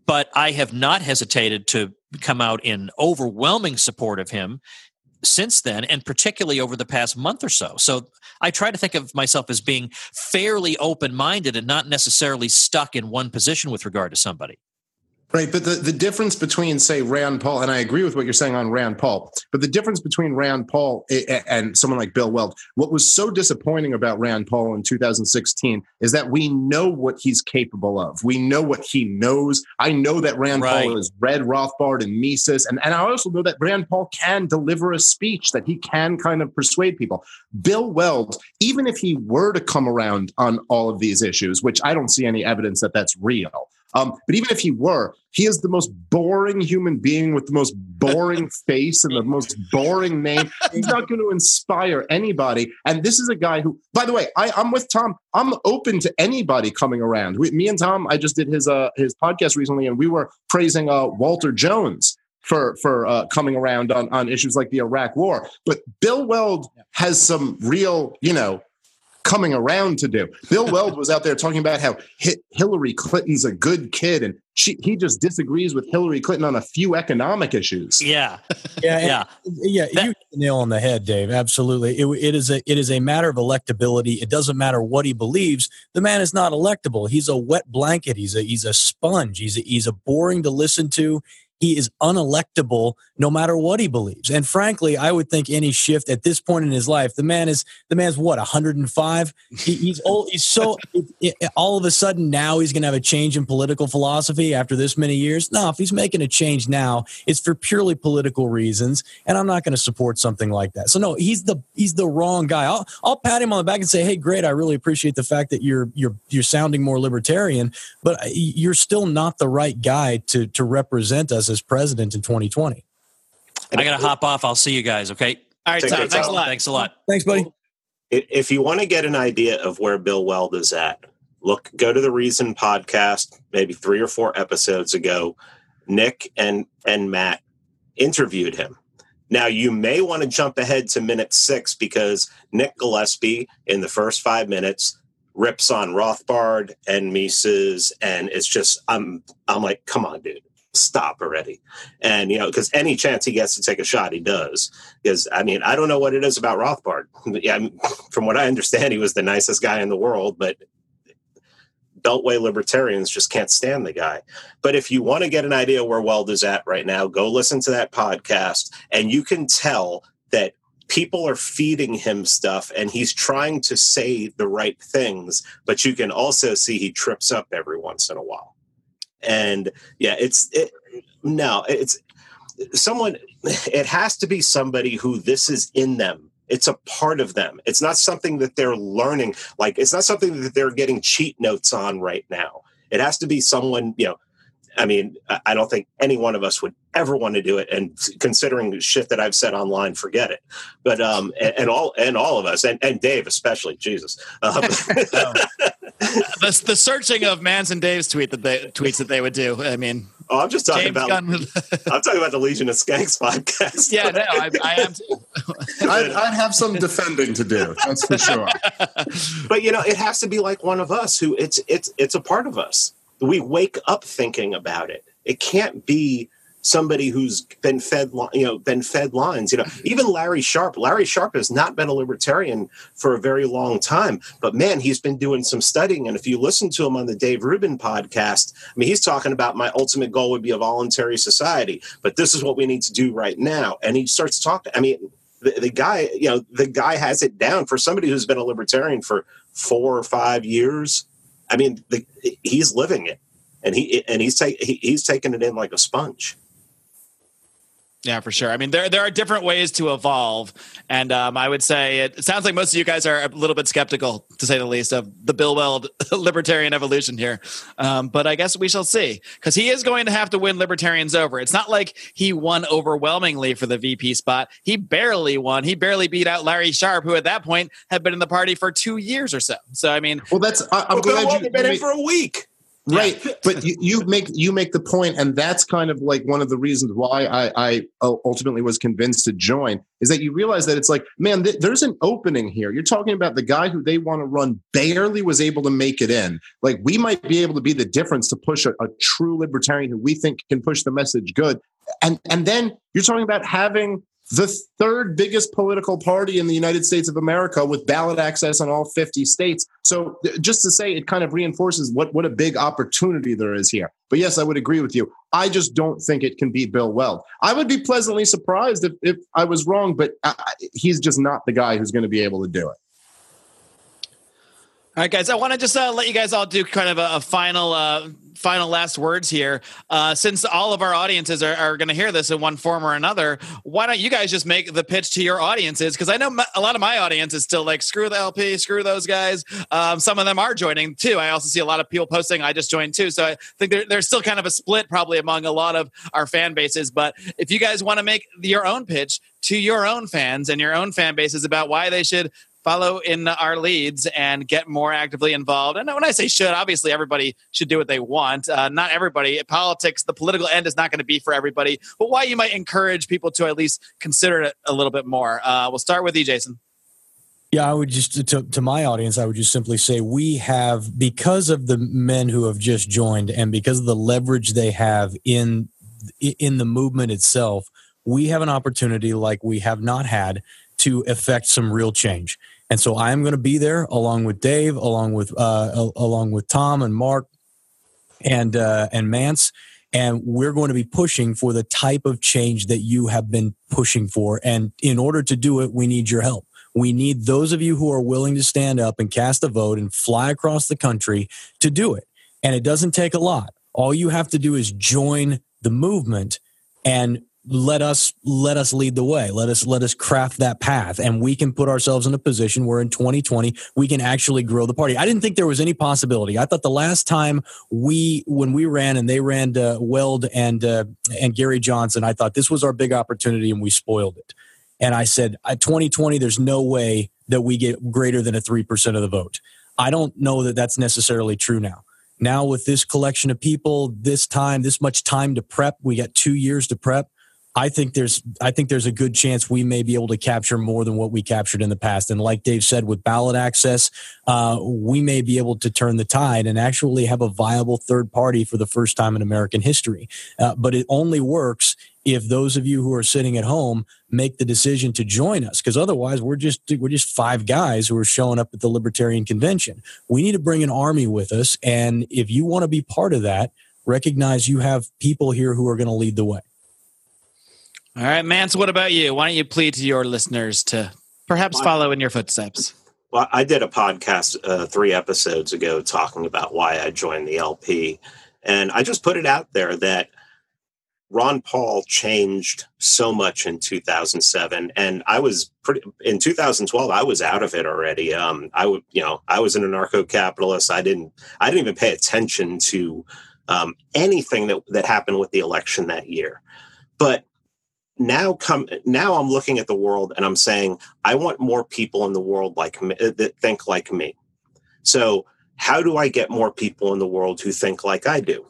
but I have not hesitated to come out in overwhelming support of him since then, and particularly over the past month or so. So I try to think of myself as being fairly open minded and not necessarily stuck in one position with regard to somebody. Right, but the, the difference between, say, Rand Paul, and I agree with what you're saying on Rand Paul, but the difference between Rand Paul and someone like Bill Weld, what was so disappointing about Rand Paul in 2016 is that we know what he's capable of. We know what he knows. I know that Rand Right. Paul has read Rothbard and Mises, and, and I also know that Rand Paul can deliver a speech, that he can kind of persuade people. Bill Weld, even if he were to come around on all of these issues, which I don't see any evidence that that's real, um, but even if he were, he is the most boring human being with the most boring face and the most boring name. He's not going to inspire anybody. And this is a guy who, by the way, I, I'm with Tom. I'm open to anybody coming around. We, me and Tom, I just did his uh, his podcast recently, and we were praising uh, Walter Jones. for for uh, coming around on on issues like the Iraq War. But Bill Weld has some real, you know, coming around to do. Bill Weld was out there talking about how Hillary Clinton's a good kid and she, he just disagrees with Hillary Clinton on a few economic issues. Yeah, Yeah, yeah. yeah, That- you hit the nail on the head, Dave. Absolutely, it, it is a it is a matter of electability. It doesn't matter what he believes. The man is not electable. He's a wet blanket. He's a he's a sponge. He's a, he's a boring to listen to. He is unelectable no matter what he believes. And frankly, I would think any shift at this point in his life, the man is the man's what 105. He, he's old. He's so it, it- all of a sudden now he's going to have a change in political philosophy after this many years. No, if he's making a change now, it's for purely political reasons, and I'm not going to support something like that. So no, he's the he's the wrong guy. I'll I'll pat him on the back and say, hey, great, I really appreciate the fact that you're you're you're sounding more libertarian, but uh, you're still not the right guy to to represent us as president in 2020. I got to hop off. I'll see you guys. Okay. All right, Tom. care, Thanks a lot. Thanks a lot. Thanks, buddy. If you want to get an idea of where Bill Weld is at, look, go to the Reason podcast, maybe three or four episodes ago. Nick and and Matt interviewed him. Now you may want to jump ahead to minute six because Nick Gillespie in the first five minutes rips on Rothbard and Mises, and it's just I'm I'm like, come on, dude, stop already. And you know, because any chance he gets to take a shot, he does. Because I mean, I don't know what it is about Rothbard. Yeah, from what I understand, he was the nicest guy in the world, but Beltway libertarians just can't stand the guy. But if you want to get an idea where Weld is at right now, go listen to that podcast, and you can tell that people are feeding him stuff and he's trying to say the right things, but you can also see he trips up every once in a while. And yeah, it's it, no, it's someone, it has to be somebody who this is in them. It's a part of them. It's not something that they're learning. Like, it's not something that they're getting cheat notes on right now. It has to be someone, you know, I mean, I- don't think any one of us would ever want to do it. And considering the shit that I've said online, forget it. But um, and, and all and all of us, and, and Dave especially, Jesus. Um, The, the searching of Mance and Dave's tweet that they tweets that they would do. I mean, oh, I'm just talking James about. Gunn. I'm talking about the Legion of Skanks podcast. yeah, no, I, I am. Too. I'd, I'd have some defending to do. That's for sure. but you know it has to be like one of us who it's it's it's a part of us we wake up thinking about it it can't be somebody who's been fed you know been fed lines you know mm-hmm. even larry sharpe larry sharpe has not been a libertarian for a very long time but man he's been doing some studying and if you listen to him on the dave rubin podcast i mean he's talking about my ultimate goal would be a voluntary society but this is what we need to do right now and he starts talking i mean the, the guy, you know, the guy has it down for somebody who's been a libertarian for four or five years. I mean, the, he's living it, and he and he's ta- he, he's taking it in like a sponge. Yeah, for sure. I mean, there there are different ways to evolve, and um, I would say it, it sounds like most of you guys are a little bit skeptical, to say the least, of the Bill Weld libertarian evolution here. Um, but I guess we shall see, because he is going to have to win libertarians over. It's not like he won overwhelmingly for the VP spot. He barely won. He barely beat out Larry Sharpe, who at that point had been in the party for two years or so. So I mean, Well, that's I, I'm Well, glad Weld you had been in for a week. Right but you, you make you make the point and that's kind of like one of the reasons why i i ultimately was convinced to join is that you realize that it's like man th- there's an opening here. You're talking about the guy who they want to run barely was able to make it in. Like we might be able to be the difference to push a, a true libertarian who we think can push the message good. And and then you're talking about having the third biggest political party in the United States of America with ballot access in all 50 states. So just to say it kind of reinforces what, what a big opportunity there is here. But yes, I would agree with you. I just don't think it can be Bill Weld. I would be pleasantly surprised if, if I was wrong, but I, he's just not the guy who's going to be able to do it. All right, guys. I want to just uh, let you guys all do kind of a, a final, uh, final last words here. Uh, since all of our audiences are, are going to hear this in one form or another, why don't you guys just make the pitch to your audiences? Because I know a lot of my audience is still like, screw the LP, screw those guys. Um, some of them are joining too. I also see a lot of people posting, I just joined too. So I think there, there's still kind of a split probably among a lot of our fan bases. But if you guys want to make your own pitch to your own fans and your own fan bases about why they should follow in our leads and get more actively involved. And when I say should, obviously everybody should do what they want. Uh, not everybody. Politics, the political end is not going to be for everybody. But why you might encourage people to at least consider it a little bit more. Uh, we'll start with you, Jason. Yeah, I would just to, to my audience, I would just simply say we have because of the men who have just joined and because of the leverage they have in in the movement itself, we have an opportunity like we have not had to affect some real change. And so I am going to be there along with Dave, along with uh, along with Tom and Marc and uh, and Mance and we're going to be pushing for the type of change that you have been pushing for and in order to do it we need your help we need those of you who are willing to stand up and cast a vote and fly across the country to do it. And it doesn't take a lot. All you have to do is join the movement and let us let us lead the way let us let us craft that path and we can put ourselves in a position where in 2020 we can actually grow the party i didn't think there was any possibility i thought the last time we when we ran and they ran uh, weld and uh, and gary johnson i thought this was our big opportunity and we spoiled it and I said, at 2020, there's no way that we get greater than a 3% of the vote. I don't know that that's necessarily true now. Now, with this collection of people, this time, this much time to prep, we got two years to prep. I think there's I think there's a good chance we may be able to capture more than what we captured in the past. And like Dave said, with ballot access, uh, we may be able to turn the tide and actually have a viable third party for the first time in American history. Uh, but it only works if those of you who are sitting at home make the decision to join us because otherwise we're just we're just five guys who are showing up at the libertarian convention we need to bring an army with us and if you want to be part of that recognize you have people here who are going to lead the way all right mance what about you why don't you plead to your listeners to perhaps follow in your footsteps well i did a podcast uh, three episodes ago talking about why i joined the lp and i just put it out there that Ron Paul changed so much in 2007, and I was pretty in 2012. I was out of it already. Um, I would, you know, I was an anarcho-capitalist. I didn't, I didn't even pay attention to um, anything that that happened with the election that year. But now, come now, I'm looking at the world and I'm saying I want more people in the world like me that think like me. So, how do I get more people in the world who think like I do?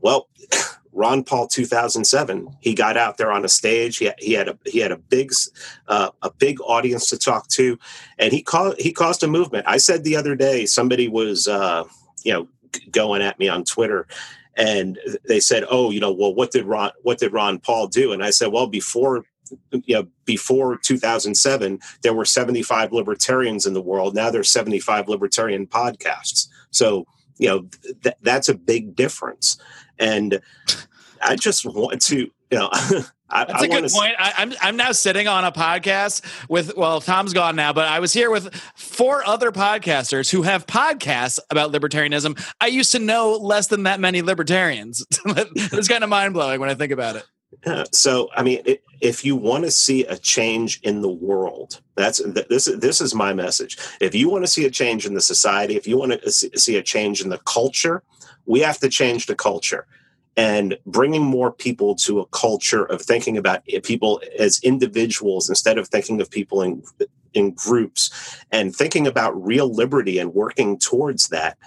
Well. Ron Paul 2007. He got out there on a stage. He had, he had a he had a big uh, a big audience to talk to, and he caused he caused a movement. I said the other day somebody was uh, you know going at me on Twitter, and they said, "Oh, you know, well, what did Ron what did Ron Paul do?" And I said, "Well, before." You know, before 2007, there were 75 libertarians in the world. Now there's 75 libertarian podcasts. So, you know, th- that's a big difference. And I just want to, you know, I, That's a good point. I, am I'm, I'm now sitting on a podcast with well, Tom's gone now, but I was here with four other podcasters who have podcasts about libertarianism. I used to know less than that many libertarians. it's kind of mind blowing when I think about it. Yeah, so, I mean, it, if you want to see a change in the world, that's this. This is my message. If you want to see a change in the society, if you want to see a change in the culture, we have to change the culture and bringing more people to a culture of thinking about people as individuals instead of thinking of people in in groups and thinking about real liberty and working towards that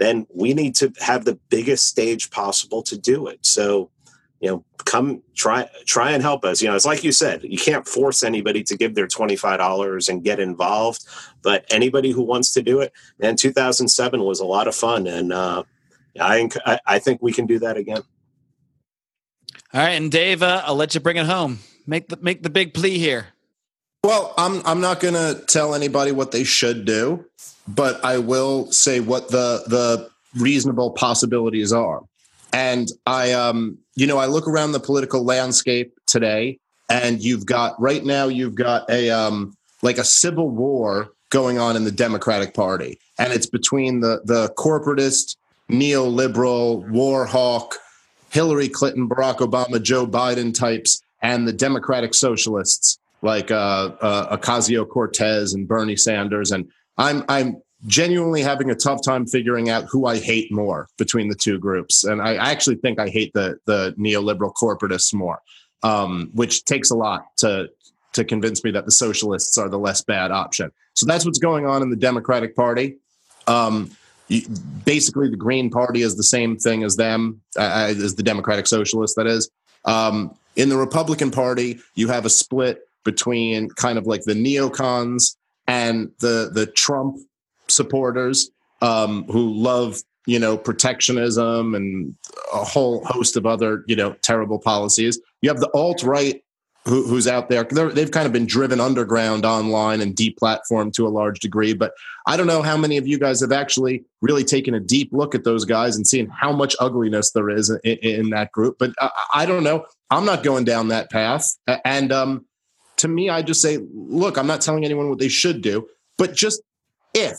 then we need to have the biggest stage possible to do it. So you know come try try and help us. You know it's like you said you can't force anybody to give their $25 and get involved but anybody who wants to do it and 2007 was a lot of fun and uh, I, I think we can do that again. All right, and Dave, uh, I'll let you bring it home. Make the make the big plea here. Well, I'm I'm not going to tell anybody what they should do, but I will say what the the reasonable possibilities are. And I um you know, I look around the political landscape today and you've got right now you've got a um like a civil war going on in the Democratic Party. And it's between the the corporatist neoliberal, war hawk, Hillary Clinton, Barack Obama, Joe Biden types, and the Democratic socialists like uh, uh, Ocasio Cortez and Bernie Sanders. And I'm I'm genuinely having a tough time figuring out who I hate more between the two groups. And I actually think I hate the the neoliberal corporatists more, um, which takes a lot to to convince me that the socialists are the less bad option. So that's what's going on in the Democratic Party. Um, you, basically, the Green Party is the same thing as them, uh, as the Democratic Socialist, that is. Um, in the Republican Party, you have a split between kind of like the neocons and the the Trump supporters um, who love you know protectionism and a whole host of other you know terrible policies. You have the alt right who, who's out there. they have kind of been driven underground online and deplatformed to a large degree. But I don't know how many of you guys have actually really taken a deep look at those guys and seen how much ugliness there is in, in that group. But I, I, don't know. I'm not going down that path. And um, to me, I just say, look, I'm not telling anyone what they should do, but just if,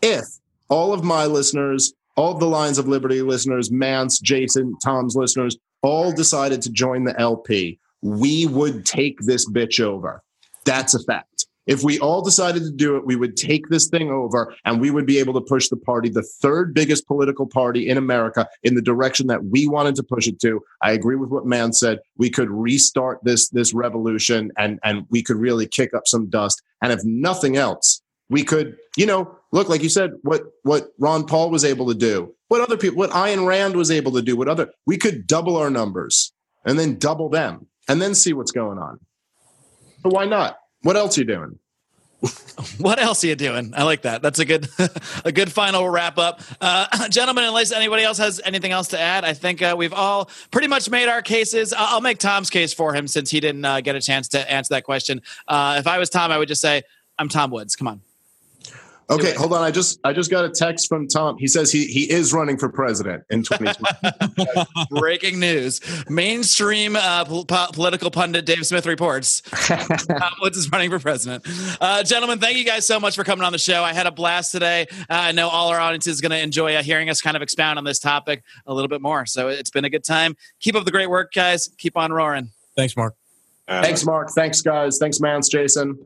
if all of my listeners, all of the Lions of Liberty listeners, Mance, Jason, Tom's listeners, all decided to join the LP we would take this bitch over. That's a fact. If we all decided to do it, we would take this thing over and we would be able to push the party, the third biggest political party in America, in the direction that we wanted to push it to. I agree with what Mance said. We could restart this, this revolution and, and we could really kick up some dust. And if nothing else, we could, you know, look, like you said, what, what Ron Paul was able to do, what other people, what Ayn Rand was able to do, what other, we could double our numbers and then double them and then see what's going on. But why not? What else are you doing? what else are you doing? I like that. That's a good, a good final wrap up, uh, gentlemen. Unless anybody else has anything else to add, I think uh, we've all pretty much made our cases. I'll make Tom's case for him since he didn't uh, get a chance to answer that question. Uh, if I was Tom, I would just say, "I'm Tom Woods. Come on." Okay, hold on. I just I just got a text from Tom. He says he he is running for president in 2020. Breaking news: Mainstream uh, po- political pundit Dave Smith reports Tom Woods is running for president. Uh, gentlemen, thank you guys so much for coming on the show. I had a blast today. Uh, I know all our audience is going to enjoy uh, hearing us kind of expound on this topic a little bit more. So it's been a good time. Keep up the great work, guys. Keep on roaring. Thanks, Marc. Thanks, Marc. Thanks, guys. Thanks, Mance, Jason.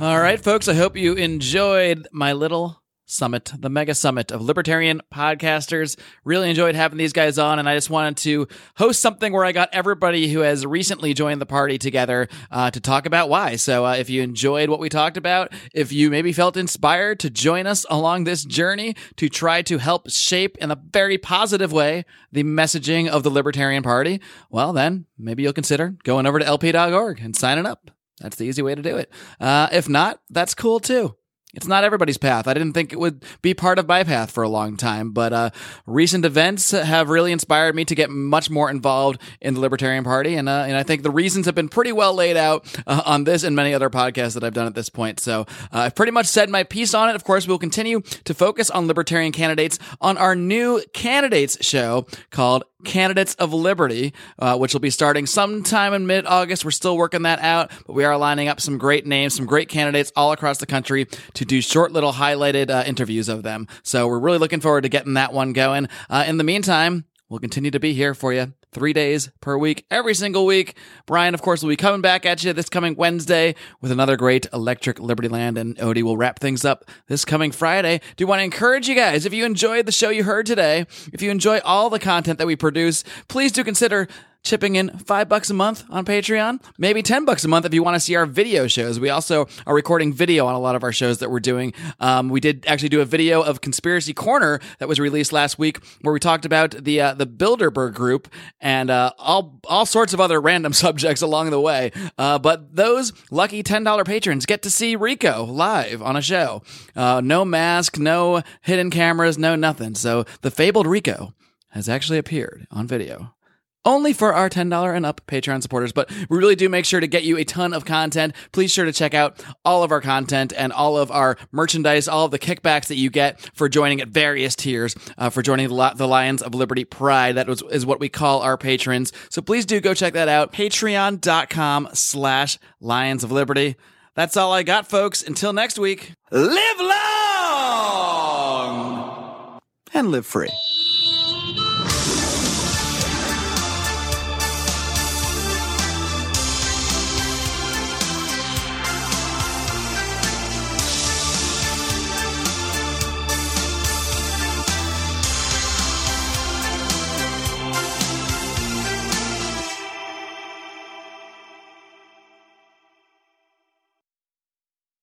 All right, folks. I hope you enjoyed my little summit, the mega summit of libertarian podcasters. Really enjoyed having these guys on, and I just wanted to host something where I got everybody who has recently joined the party together uh, to talk about why. So, uh, if you enjoyed what we talked about, if you maybe felt inspired to join us along this journey to try to help shape in a very positive way the messaging of the Libertarian Party, well, then maybe you'll consider going over to lp.org and signing up. That's the easy way to do it. Uh, if not, that's cool too. It's not everybody's path. I didn't think it would be part of my path for a long time, but uh, recent events have really inspired me to get much more involved in the Libertarian Party, and uh, and I think the reasons have been pretty well laid out uh, on this and many other podcasts that I've done at this point. So uh, I've pretty much said my piece on it. Of course, we'll continue to focus on Libertarian candidates on our new candidates show called Candidates of Liberty, uh, which will be starting sometime in mid August. We're still working that out, but we are lining up some great names, some great candidates all across the country to do short little highlighted uh, interviews of them. So we're really looking forward to getting that one going. Uh, in the meantime, we'll continue to be here for you three days per week, every single week. Brian, of course, will be coming back at you this coming Wednesday with another great Electric Liberty Land, and Odie will wrap things up this coming Friday. Do want to encourage you guys, if you enjoyed the show you heard today, if you enjoy all the content that we produce, please do consider chipping in five bucks a month on Patreon, maybe 10 bucks a month if you want to see our video shows. We also are recording video on a lot of our shows that we're doing. Um, we did actually do a video of Conspiracy Corner that was released last week where we talked about the, uh, the Bilderberg group and, uh, all, all sorts of other random subjects along the way. Uh, but those lucky $10 patrons get to see Rico live on a show. Uh, no mask, no hidden cameras, no nothing. So the fabled Rico has actually appeared on video only for our $10 and up Patreon supporters, but we really do make sure to get you a ton of content. Please sure to check out all of our content and all of our merchandise, all of the kickbacks that you get for joining at various tiers, uh, for joining the, Lions of Liberty Pride. That was, is what we call our patrons. So please do go check that out. Patreon.com slash Lions of Liberty. That's all I got, folks. Until next week, live long and live free.